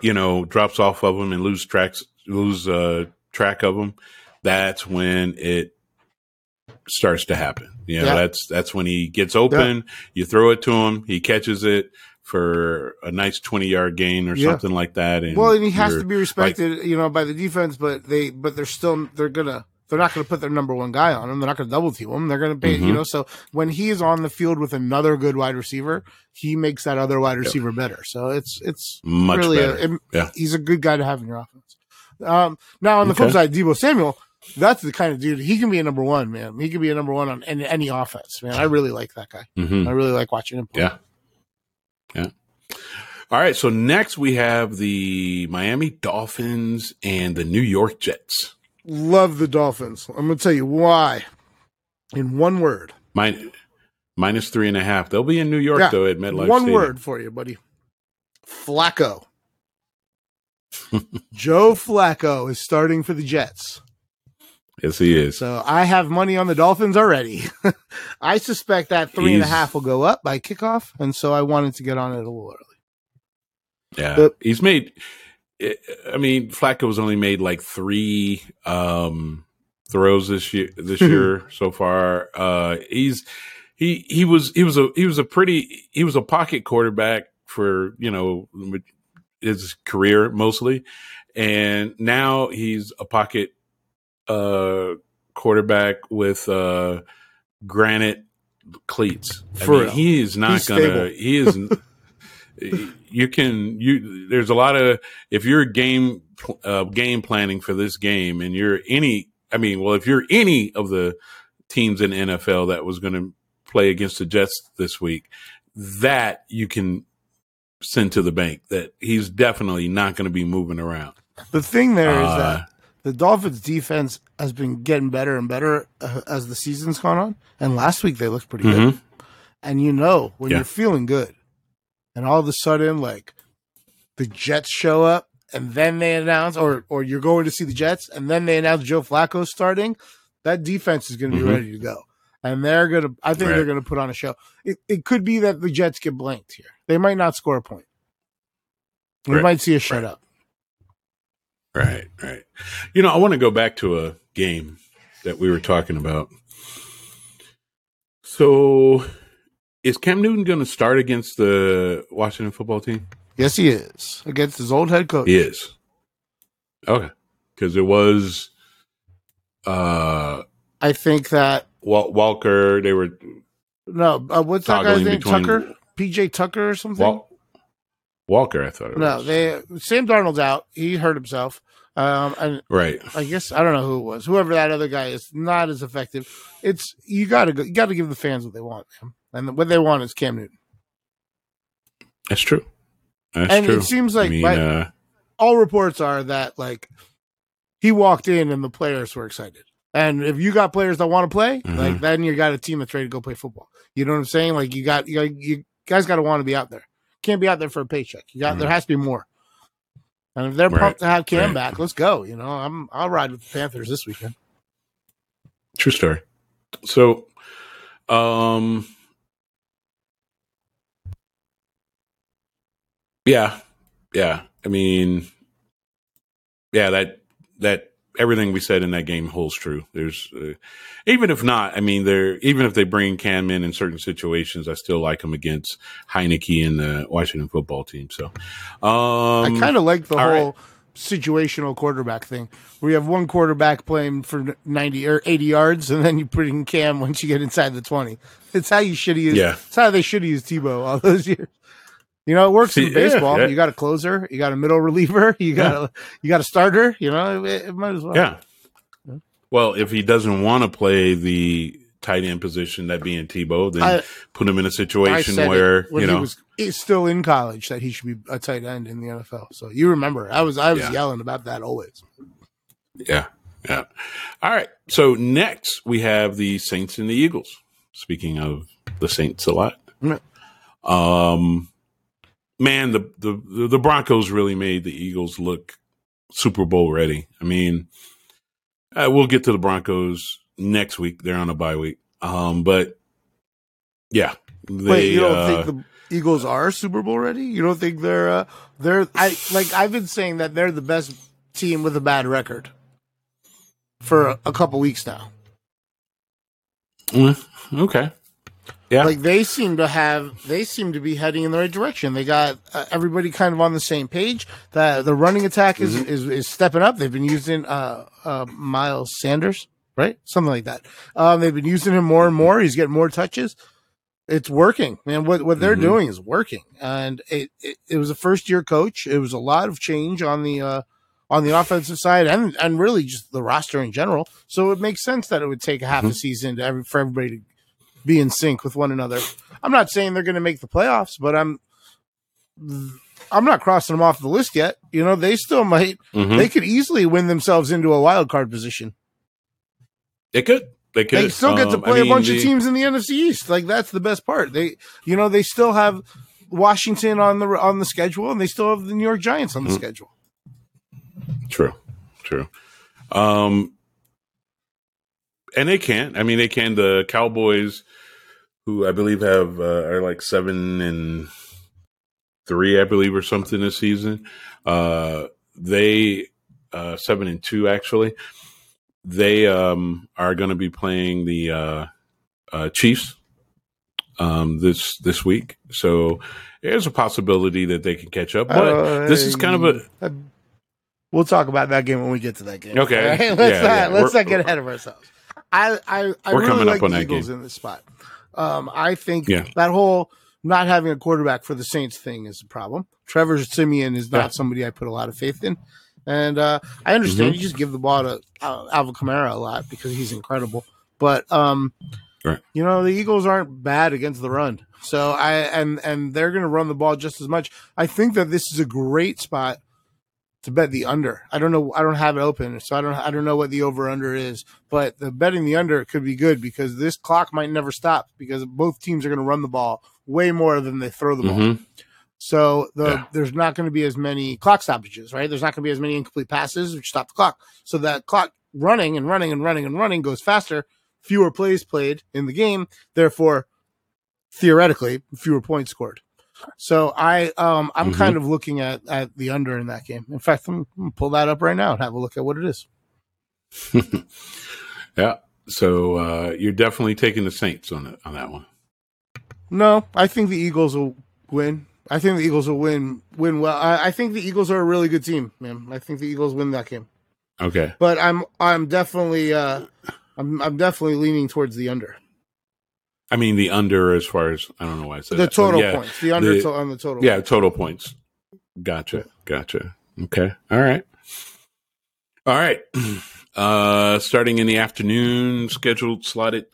you know, drops off of them and lose tracks, lose uh, track of them, that's when it starts to happen. You know, Yeah. that's that's when he gets open. You throw it to him, he catches it for a nice twenty yard gain or Yeah. something like that. And well, and he has to be respected, you know, by the defense. But they, but they're still they're gonna they're not gonna put their number one guy on him. They're not gonna double team him. They're gonna pay, you Mhm. know. So when he is on the field with another good wide receiver, he makes that other wide receiver better. So it's it's much really. A, it- Yeah. he's a good guy to have in your offense. Um, now on the flip side, Deebo Samuel, that's the kind of dude he can be a number one man. He can be a number one on any, any offense, man. I really like that guy. Mhm. I really like watching him. Play. Yeah. Yeah. All right. So next we have the Miami Dolphins and the New York Jets. Love the Dolphins. I'm gonna tell you why. In one word. Min- minus three and a half. They'll be in New York Yeah. though at MetLife. One Stadium. word for you, buddy. Flacco. Joe Flacco is starting for the Jets. Yes, he is. So I have money on the Dolphins already. I suspect that three and a half will go up by kickoff, and so I wanted to get on it a little early. Yeah, But- he's made. I mean, Flacco's only made like three um, throws this year. This year so far, uh, he's he he was he was a he was a pretty he was a pocket quarterback for you know his career mostly, and now he's a pocket uh, quarterback with uh, granite cleats. I For mean, he is not gonna. stable. He is. you can you. There's a lot of if you're game uh, game planning for this game, and you're any. I mean, well, if you're any of the teams in NFL that was going to play against the Jets this week, that you can send to the bank. That he's definitely not going to be moving around. The thing there is Uh, that the Dolphins' defense has been getting better and better uh, as the season's gone on. And last week they looked pretty good. mhm. And you know when Yeah. you're feeling good, and all of a sudden like the Jets show up, and then they announce, or or you're going to see the Jets, and then they announce Joe Flacco starting. That defense is going to be Mhm. ready to go, and they're going to. I think Right. they're going to put on a show. It, it could be that the Jets get blanked here. They might not score a point. We Right. might see a shutout. Right, right. You know, I want to go back to a game that we were talking about. So, is Cam Newton going to start against the Washington football team? Yes, he is against his old head coach. He is. Okay, because it was uh I think that Wal- Walker. They were no. Uh, what's that guy's name? Tucker, PJ Tucker, or something. Wal- Walker. I thought it was. no, was. they Sam Darnold's out. He hurt himself. Um, and right. I guess I don't know who it was. Whoever that other guy is, not as effective. It's you got to go. You got to give the fans what they want, man. And what they want is Cam Newton. That's true. That's and true. it seems like I mean, by- uh, all reports are that like he walked in and the players were excited. And if you got players that want to play, Mhm. like then you got a team that's ready to go play football. You know what I'm saying? Like you got you, you guys got to want to be out there. Can't be out there for a paycheck. You got Mhm. there has to be more. And if they're Right. pumped to have Cam Right. back, let's go. You know, I'm I'll ride with the Panthers this weekend. True story. So, um, yeah, yeah. I mean, yeah that that everything we said in that game holds true. There's uh, even if not, I mean, there even if they bring Cam in in certain situations, I still like him against Heinicke and the Washington football team. So, um, I kind of like the all right. whole situational quarterback thing, where you have one quarterback playing for 90 or 80 yards, and then you put in Cam once you get inside the 20. It's how you should have used. Yeah. It's how they should have used Tebow all those years. You know, it works See, in baseball. yeah. You got a closer, you got a middle reliever, you got a you got a starter. You know, it, it might as well. Yeah. Well, if he doesn't want to play the tight end position, that being Tebow, then I- put him in a situation where you he know. was he's still in college that he should be a tight end in the NFL. So you remember, I was I was Yeah. yelling about that always. yeah, yeah. All right. So next we have the Saints and the Eagles. Speaking of the Saints a lot. Um, man, the, the the Broncos really made the Eagles look Super Bowl ready. I mean, uh, we'll get to the Broncos next week. They're on a bye week. Um, but yeah, they, Wait, you don't uh, think the Eagles are Super Bowl ready? You don't think they're uh, they're I like I've been saying that they're the best team with a bad record for a, a couple weeks now. mm, okay. Yeah. Like they seem to have, they seem to be heading in the right direction. They got uh, everybody kind of on the same page. The the running attack is is, is stepping up. They've been using uh, uh, Miles Sanders, right? Something like that. Um, they've been using him more and more. He's getting more touches. It's working, man. What what they're Mhm. doing is working, and it, it it was a first year coach. It was a lot of change on the uh, on the offensive side, and and really just the roster in general. So it makes sense that it would take a half a season to every, for everybody to be in sync with one another. I'm not saying they're going to make the playoffs, but I'm I'm not crossing them off the list yet. You know, they still might. Mhm. They could easily win themselves into a wild card position. They could. They could. They still get to Um, I play a bunch the- of teams in the NFC East. Like that's the best part. They, you know, they still have Washington on the on the schedule, and they still have the New York Giants on the Mhm. schedule. True, true. Um, and they can't. I mean, they can. The Cowboys, who I believe have uh, are like seven and three, I believe, or something this season. Uh, they uh, seven and two actually. They um, are going to be playing the uh, uh, Chiefs um, this this week. So there's a possibility that they can catch up. But this is kind of a Uh, We'll talk about that game when we get to that game. Okay. Right? Let's Yeah, not yeah. let's We're- not get ahead of ourselves. I I, I We're really coming up like on the Eagles game. in this spot. Um, I think Yeah. that whole not having a quarterback for the Saints thing is a problem. Trevor Siemian is not Yeah. somebody I put a lot of faith in, and uh, I understand Mm-hmm. you just give the ball to Al- Alvin Kamara a lot because he's incredible. But um, Right. you know the Eagles aren't bad against the run, so I and and they're going to run the ball just as much. I think that this is a great spot to bet the under. I don't know. I don't have it open, so I don't. I don't know what the over under is. But the betting the under could be good because this clock might never stop because both teams are going to run the ball way more than they throw the ball. Mhm. So the Yeah. there's not going to be as many clock stoppages, right? There's not going to be as many incomplete passes which stop the clock. So that clock running and running and running and running goes faster. Fewer plays played in the game, therefore, theoretically, fewer points scored. So I um I'm Mhm. kind of looking at at the under in that game. In fact, I'm, I'm pull that up right now and have a look at what it is. yeah. So uh, you're definitely taking the Saints on it, on that one. No, I think the Eagles will win. I think the Eagles will win win well. I, I think the Eagles are a really good team, man. I think the Eagles win that game. Okay. But I'm I'm definitely uh I'm I'm definitely leaning towards the under. I mean the under as far as I don't know why I said The that. Total yeah, points. The under the- to, on the total. Yeah, total points. Gotcha. Gotcha. Okay. All right. All right. Uh starting in the afternoon, scheduled slotted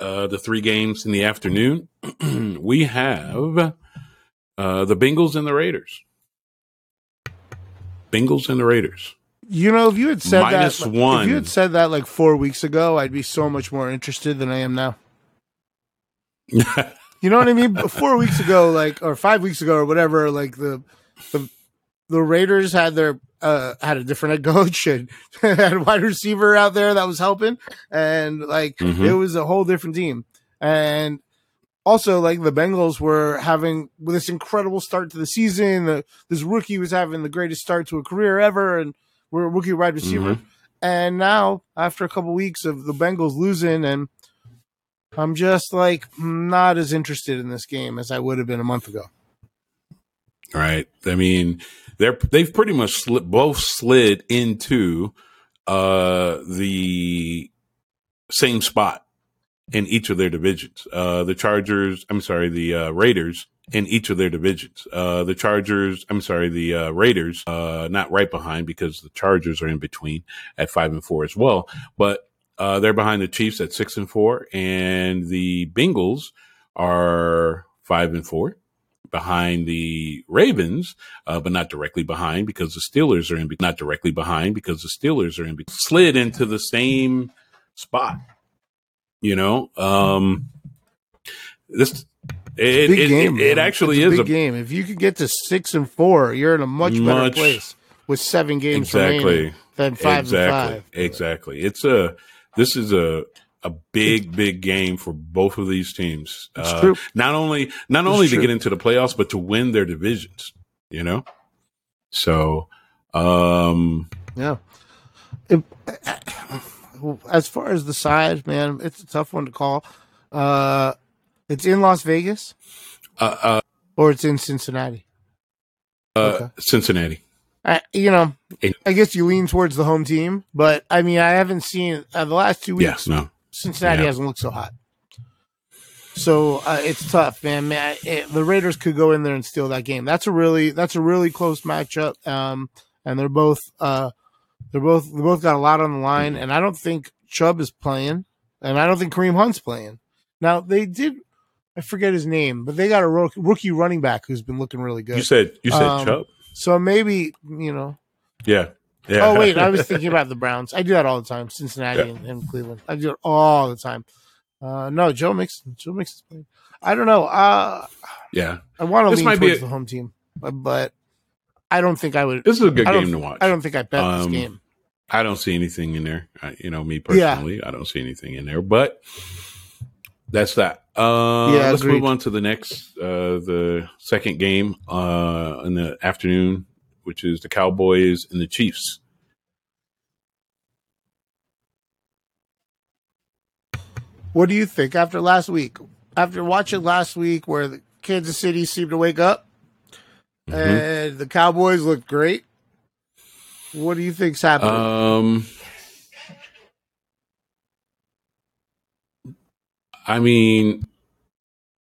uh the three games in the afternoon. we have uh the Bengals and the Raiders. Bengals and the Raiders. You know, if you had said Minus that, one. if you had said that like four weeks ago, I'd be so much more interested than I am now. You know what I mean? Four weeks ago, like or five weeks ago or whatever, like the the the Raiders had their uh had a different head coach and had a wide receiver out there that was helping, and like Mhm. it was a whole different team. And also, like the Bengals were having this incredible start to the season. The, this rookie was having the greatest start to a career ever, and we're a rookie wide receiver. And now, after a couple weeks of the Bengals losing, and I'm just like not as interested in this game as I would have been a month ago. right? I mean, they're they've pretty much both slid into uh, the same spot in each of their divisions. Uh, the Chargers, I'm sorry, the uh, Raiders in each of their divisions. Uh, the Chargers, I'm sorry, the uh, Raiders, uh, not right behind because the Chargers are in between at five and four as well, but uh, they're behind the Chiefs at six and four, and the Bengals are five and four behind the Ravens, uh, but not directly behind because the Steelers are in, not directly behind because the Steelers are in, slid into the same spot. You know, um, this it, big it, game. it, it actually It's is a a big game. If you could get to six and four, you're in a much, better Much- place with seven games exactly remaining than five exactly and five. exactly. It's a this is a a big big game for both of these teams. It's Uh, true. Not only not It's only to get into the playoffs, but to win their divisions. You know, so um, Yeah. If- as far as the size, man, it's a tough one to call. Uh, it's in Las Vegas uh, uh, or it's in Cincinnati. uh, Okay. Cincinnati. I, you know, It- I guess you lean towards the home team, but I mean, I haven't seen uh, the last two weeks. Yes, no, Cincinnati Yeah. hasn't looked so hot. So uh, it's tough, man. man it, the Raiders could go in there and steal that game. That's a really that's a really close matchup. Um, and they're both uh, they're both they both got a lot on the line. And I don't think Chubb is playing, and I don't think Kareem Hunt's playing. Now they did, I forget his name, but they got a ro- rookie running back who's been looking really good. you said you said Um, Chubb. So maybe you know. Yeah, yeah. Oh wait, I was thinking about the Browns. I do that all the time. Cincinnati Yeah. and, and Cleveland. I do it all the time. Uh, no, Joe Mixon. Joe Mixon's playing. I don't know. Uh, yeah. I want to This lean might towards a- the home team, but, but I don't think I would. This is a good game to watch. I don't think I bet this Um, game. I don't see anything in there. I, you know, me Yeah. personally, I don't see anything in there. But that's that. Uh, Yeah, let's agreed. move on to the next, uh, the second game uh, in the afternoon, which is the Cowboys and the Chiefs. What do you think after last week? After watching last week, where the Kansas City seemed to wake up Mhm. and the Cowboys looked great. What do you think's happening? Um, I mean,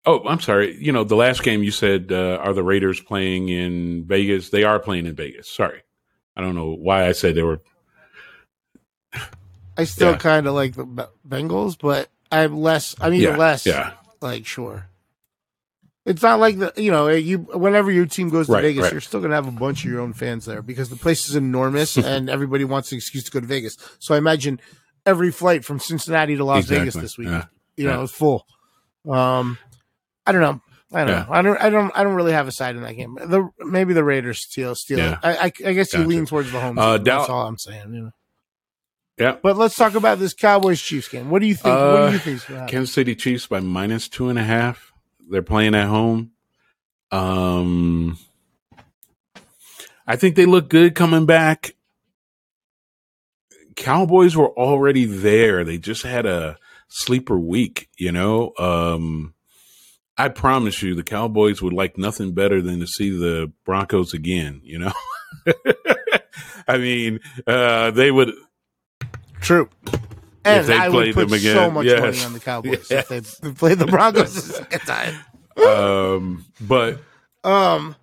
oh, I'm sorry. You know, the last game you said, uh, are the Raiders playing in Vegas? They are playing in Vegas. Sorry. I don't know why I said they were. I still yeah. kind of like the Bengals, but I'm less. I mean, Yeah. less. Yeah. like sure. It's not like the you know you whenever your team goes to Right, Vegas, right. you're still gonna have a bunch of your own fans there because the place is enormous and everybody wants an excuse to go to Vegas. So I imagine every flight from Cincinnati to Las Vegas this week, Yeah. You know, yeah. is full. Um, I don't know. I don't Yeah. know. I don't. I don't. I don't really have a side in that game. The maybe the Raiders steal. Steal. Yeah. I, I. I guess you lean towards the home. Uh. That's all I'm saying. You know. Yeah. But let's talk about this Cowboys Chiefs game. What do you think? what Uh, do you think? gonna? Kansas City Chiefs by minus two and a half. They're playing at home. Um, I think they look good coming back. Cowboys were already there. They just had a sleeper week, you know. Um, I promise you, the Cowboys would like nothing better than to see the Broncos again. You know, I mean, uh, they would. True. And they I played would put them again, so much yes. money on the Cowboys if they played the Broncos the second time. Um, but Um,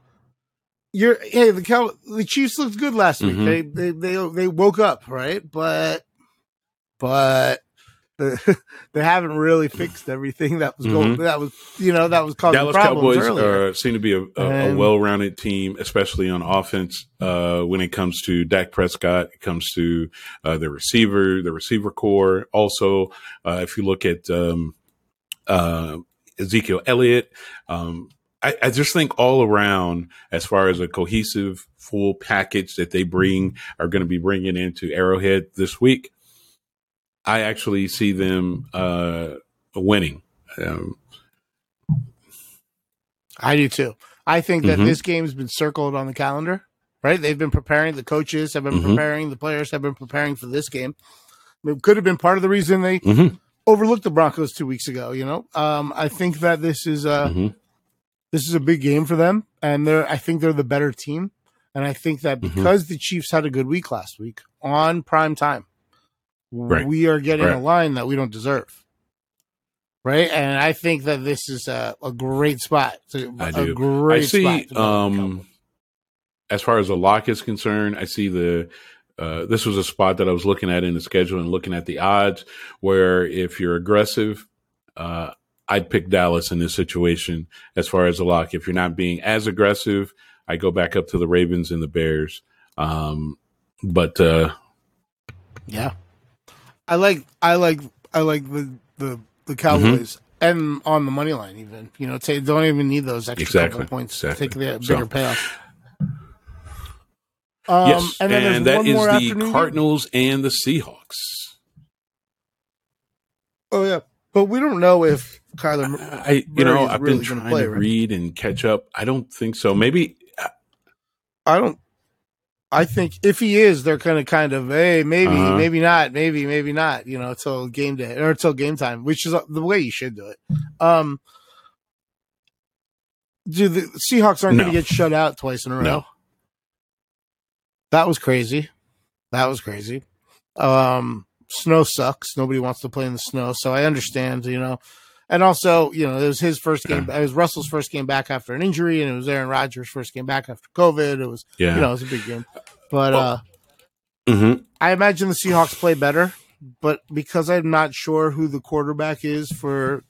you're hey the Cow the Chiefs looked good last week. Mhm. They, they they they woke up right, but but the, they haven't really fixed everything that was going that was you know that was causing Dallas problems Cowboys earlier. uh, seem to be a, a, a well-rounded team, especially on offense. Uh, when it comes to Dak Prescott, it comes to uh, the receiver, the receiver corps. Also, uh, if you look at um, uh, Ezekiel Elliott, um, I, I just think all around, as far as a cohesive full package that they bring, are going to be bringing into Arrowhead this week. I actually see them uh, winning. Um, I do too. I think that Mhm. this game's been circled on the calendar. Right, they've been preparing. The coaches have been Mhm. preparing. The players have been preparing for this game. It could have been part of the reason they mhm, overlooked the Broncos two weeks ago. You know, um, I think that this is a mhm. this is a big game for them, and they're I think they're the better team, and I think that Mhm. because the Chiefs had a good week last week on prime time, Right. we are getting a line that we don't deserve. Right, and I think that this is a, a great spot. To, I a do. great I see. spot to bet on the Um, as far as the lock is concerned, I see the. Uh, this was a spot that I was looking at in the schedule and looking at the odds. Where if you're aggressive, uh, I'd pick Dallas in this situation as far as the lock. If you're not being as aggressive, I go back up to the Ravens and the Bears. Um, but uh, Yeah, I like I like I like the the the Cowboys. and on the money line, even you know, take, don't even need those extra Exactly, couple points. exactly. Take the So- bigger payoff. Um, yes, and and, then there's that is the game. Cardinals and the Seahawks. Oh yeah, but we don't know if Kyler. Mur- I you know I've really been trying play, to right? read and catch up. I don't think so. Maybe I don't. I think if he is, they're gonna kind of hey maybe Uh-huh. maybe not maybe maybe not you know until game day or until game time, which is the way you should do it. Um, do the Seahawks aren't No. gonna get shut out twice in a row? No. That was crazy. That was crazy. Um, snow sucks. Nobody wants to play in the snow, so I understand. You know. And also, you know, it was his first game. It was Russell's first game back after an injury, and it was Aaron Rodgers' first game back after COVID. It was yeah. you know, it was a big game. But uh, Mhm. I imagine the Seahawks play better. But because I'm not sure who the quarterback is for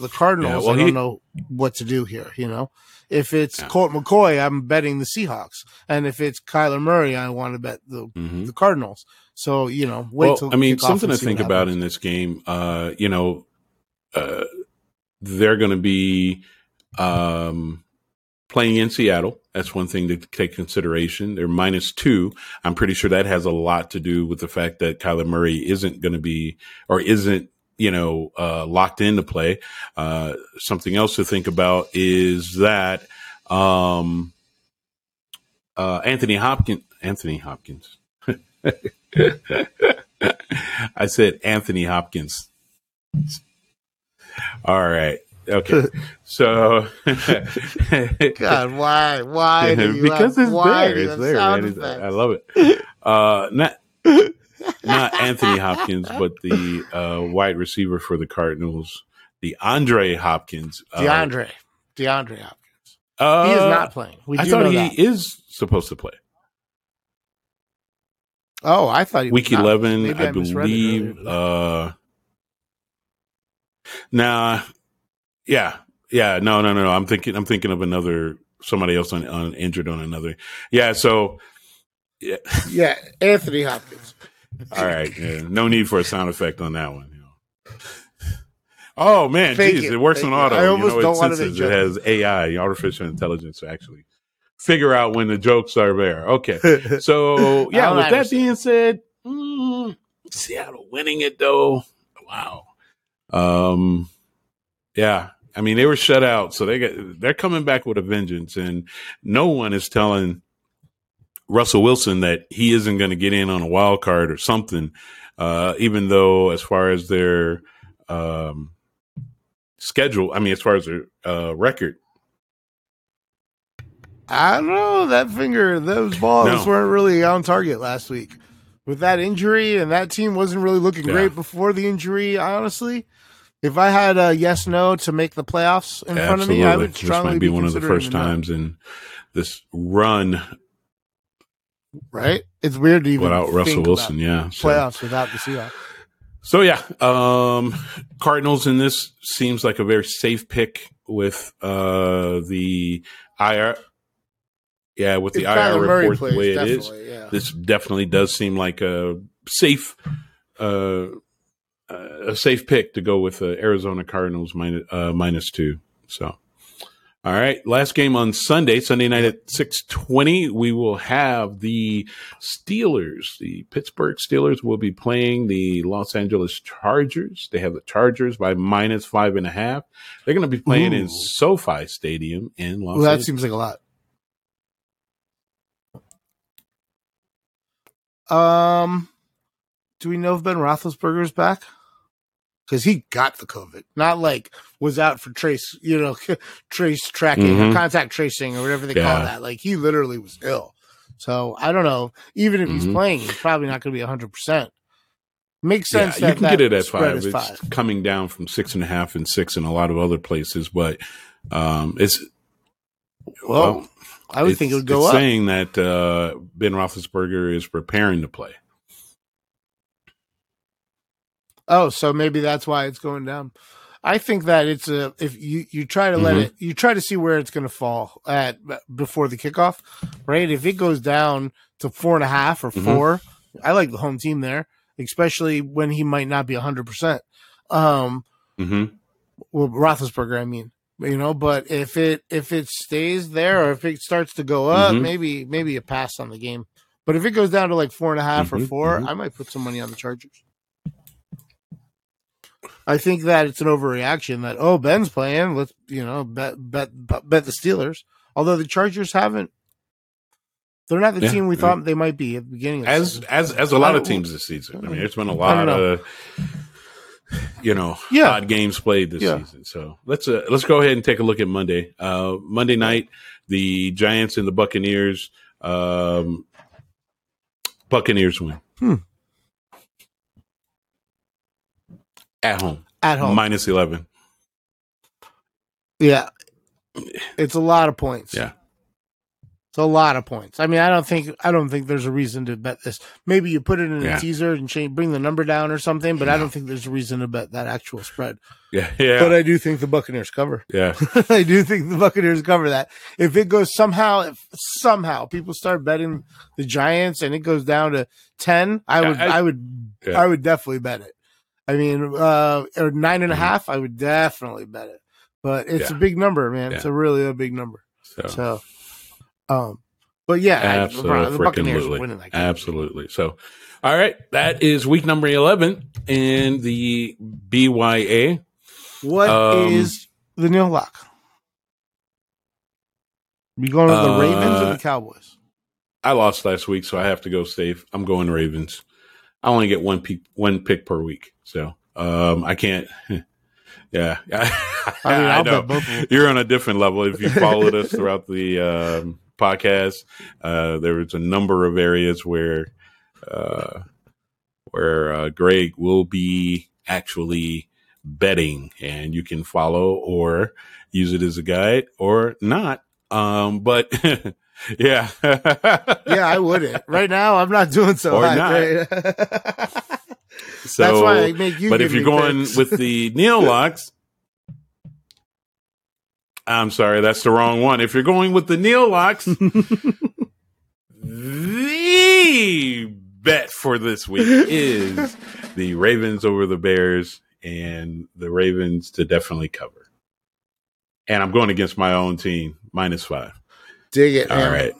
the Cardinals, Yeah, well, I don't he- know what to do here. You know, if it's Yeah. Colt McCoy, I'm betting the Seahawks, and if it's Kyler Murray, I want to bet the Mhm. the Cardinals. So you know, wait well, till I mean, something to think about in this game. Uh, you know, uh, they're going to be um, playing in Seattle. That's one thing to take consideration. They're minus two. I'm pretty sure that has a lot to do with the fact that Kyler Murray isn't going to be or isn't you know uh, locked into play. Uh, something else to think about is that um, uh, Anthony Hopkins. Anthony Hopkins. I said Anthony Hopkins. All right. Okay. So God, why, why? do you because have, it's why there. It's there, man. It's- I love it. Uh, not not Anthony Hopkins, but the uh, wide receiver for the Cardinals, the Andre Hopkins. Uh, DeAndre, DeAndre Hopkins. Uh, He is not playing. We I thought he that. is supposed to play. Oh, I thought he was Week eleven, I, misread believe. Uh, nah, yeah, yeah. No, no, no, no. I'm thinking. I'm thinking of another somebody else on, on injured on another. Yeah. So, yeah. yeah, Anthony Hopkins. All right. Yeah. No need for a sound effect on that one. you know. Oh man, Fake geez, it. it, works Fake on it. auto. I almost you know, don't it wanna senses it has AI, artificial intelligence, to actually figure out when the jokes are there. Okay. So yeah, Allen with that being said, mm, Seattle winning it though. Wow. Um, yeah. I mean, they were shut out, so they get they're coming back with a vengeance, and no one is telling Russell Wilson that he isn't going to get in on a wild card or something. Uh, even though, as far as their um, schedule, I mean, as far as their uh, record, I don't know. That finger, those balls No. weren't really on target last week. With that injury, and that team wasn't really looking Yeah. great before the injury, honestly. If I had a yes no to make the playoffs in front of me, I would strongly this might be one of the first a no. times in this run right? It's weird to even without Russell Wilson. Yeah, so- playoffs without the Seahawks. So yeah, um, Cardinals in this seems like a very safe pick with uh, the IR. Yeah, with the If IR Kyler report plays, the way it is, yeah. this definitely does seem like a safe, uh, uh, a safe pick to go with the Arizona Cardinals minus, uh, minus two. So, all right, last game on Sunday, Sunday night at six twenty, we will have the Steelers. The Pittsburgh Steelers will be playing the Los Angeles Chargers. They have the Chargers by minus five and a half. They're going to be playing in SoFi Stadium in Los Angeles. Well, that Angeles. seems like a lot. Um, do we know if Ben Roethlisberger's back? Because he got the COVID, not like was out for trace, you know, trace tracking or Mhm. contact tracing or whatever they call that. Like he literally was ill. So I don't know. Even if he's Mhm. playing, he's probably not going to be hundred percent. Makes Yeah, sense. you that can get it at five. It's five. coming down from six and a half and six in a lot of other places, but um, it's Well, I would think it would go up. Saying that uh, Ben Roethlisberger is preparing to play. Oh, so maybe that's why it's going down. I think that it's a if you you try to let Mhm. it you try to see where it's going to fall at before the kickoff, right? If it goes down to four and a half or Mhm. 4 I like the home team there, especially when he might not be hundred percent. Um, hmm Well, Roethlisberger, I mean, you know. But if it if it stays there or if it starts to go up, Mhm. maybe maybe a pass on the game. But if it goes down to like four and a half or 4 mhm. I might put some money on the Chargers. I think that it's an overreaction that oh Ben's playing, let's you know bet bet bet the Steelers. Although the Chargers haven't, they're not the Yeah, team we yeah. thought they might be at the beginning. Of the as season. as as a lot of teams this season. I mean, there's been a lot of you know Yeah. odd games played this Yeah. season. So let's uh, let's go ahead and take a look at Monday. Uh, Monday night, the Giants and the Buccaneers. Um, Buccaneers win Hmm. At home, at home, minus eleven. yeah, it's a lot of points. Yeah. It's a lot of points. I mean, I don't think I don't think there's a reason to bet this. Maybe you put it in Yeah. a teaser and change, bring the number down or something, but I don't think there's a reason to bet that actual spread. Yeah, yeah, But I do think the Buccaneers cover. yeah. I do think the Buccaneers cover that. If it goes somehow, if somehow people start betting the Giants and it goes down to ten, I Yeah, would, I- I, would, Yeah. I would definitely bet it. I mean, uh, or nine and a Mhm. half, I would definitely bet it. But it's Yeah. a big number, man. It's a really a big number. So. So, um, but yeah, I- the, Buccaneers are Absolutely. winning that game. Absolutely. So, all right, that is week number 11 in the BYA. What is Um, the Neil Lock? You going to the Ravens or Uh, the Cowboys? I lost last week, so I have to go safe. I'm going Ravens. I only get one pick, one pick per week, so um, I can't. Yeah, I mean, I know bet both of them. you're on a different level. If you followed us throughout the um, podcast, uh, there was a number of areas where uh, where uh, Greg will be actually betting, and you can follow or use it as a guide or not. Um, but yeah, yeah, I wouldn't. Right now, I'm not doing so Or hot. right? So, That's why I make you. but if you're going picks. with the Neil locks, I'm sorry, that's the wrong one. If you're going with the Neil locks, the bet for this week is the Ravens over the Bears and the Ravens to definitely cover. And I'm going against my own team, minus five. Dig it, All man. right.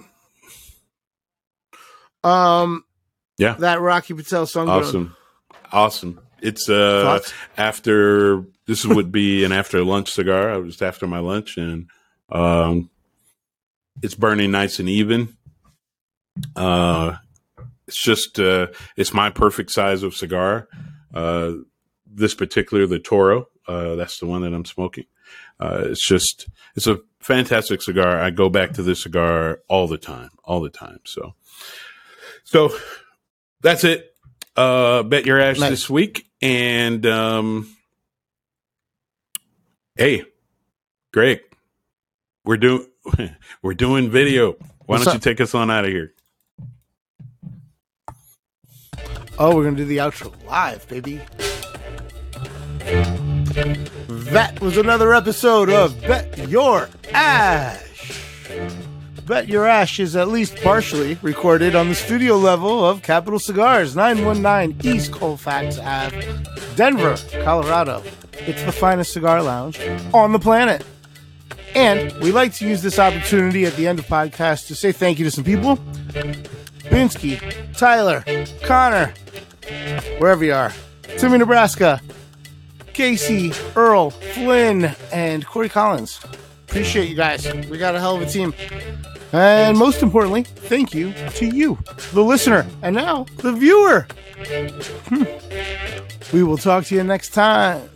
Um, Yeah. that Rocky Patel song. Awesome. Awesome. It's uh Thoughts? after this would be an after lunch cigar. I was after my lunch and um it's burning nice and even. Uh it's just uh it's my perfect size of cigar. Uh this particular the Toro, uh that's the one that I'm smoking. Uh it's just it's a fantastic cigar. I go back to this cigar all the time, all the time. So so that's it. Uh bet your ass Nice. this week and um hey Greg we're doing we're doing video why What's don't you take us on out of here Oh, we're gonna do the outro live, baby. That was another episode of Bet Your Ash. Bet Your Ash is at least partially recorded on the studio level of Capital Cigars, 919 East Colfax Ave, Denver, Colorado. It's the finest cigar lounge on the planet. And we like to use this opportunity at the end of podcasts to say thank you to some people. Binsky, Tyler, Connor, wherever you are, Timmy, Nebraska, Casey, Earl, Flynn, and Corey Collins. Appreciate you guys. We got a hell of a team. And most importantly, thank you to you, the listener, and now the viewer. Hmm. We will talk to you next time.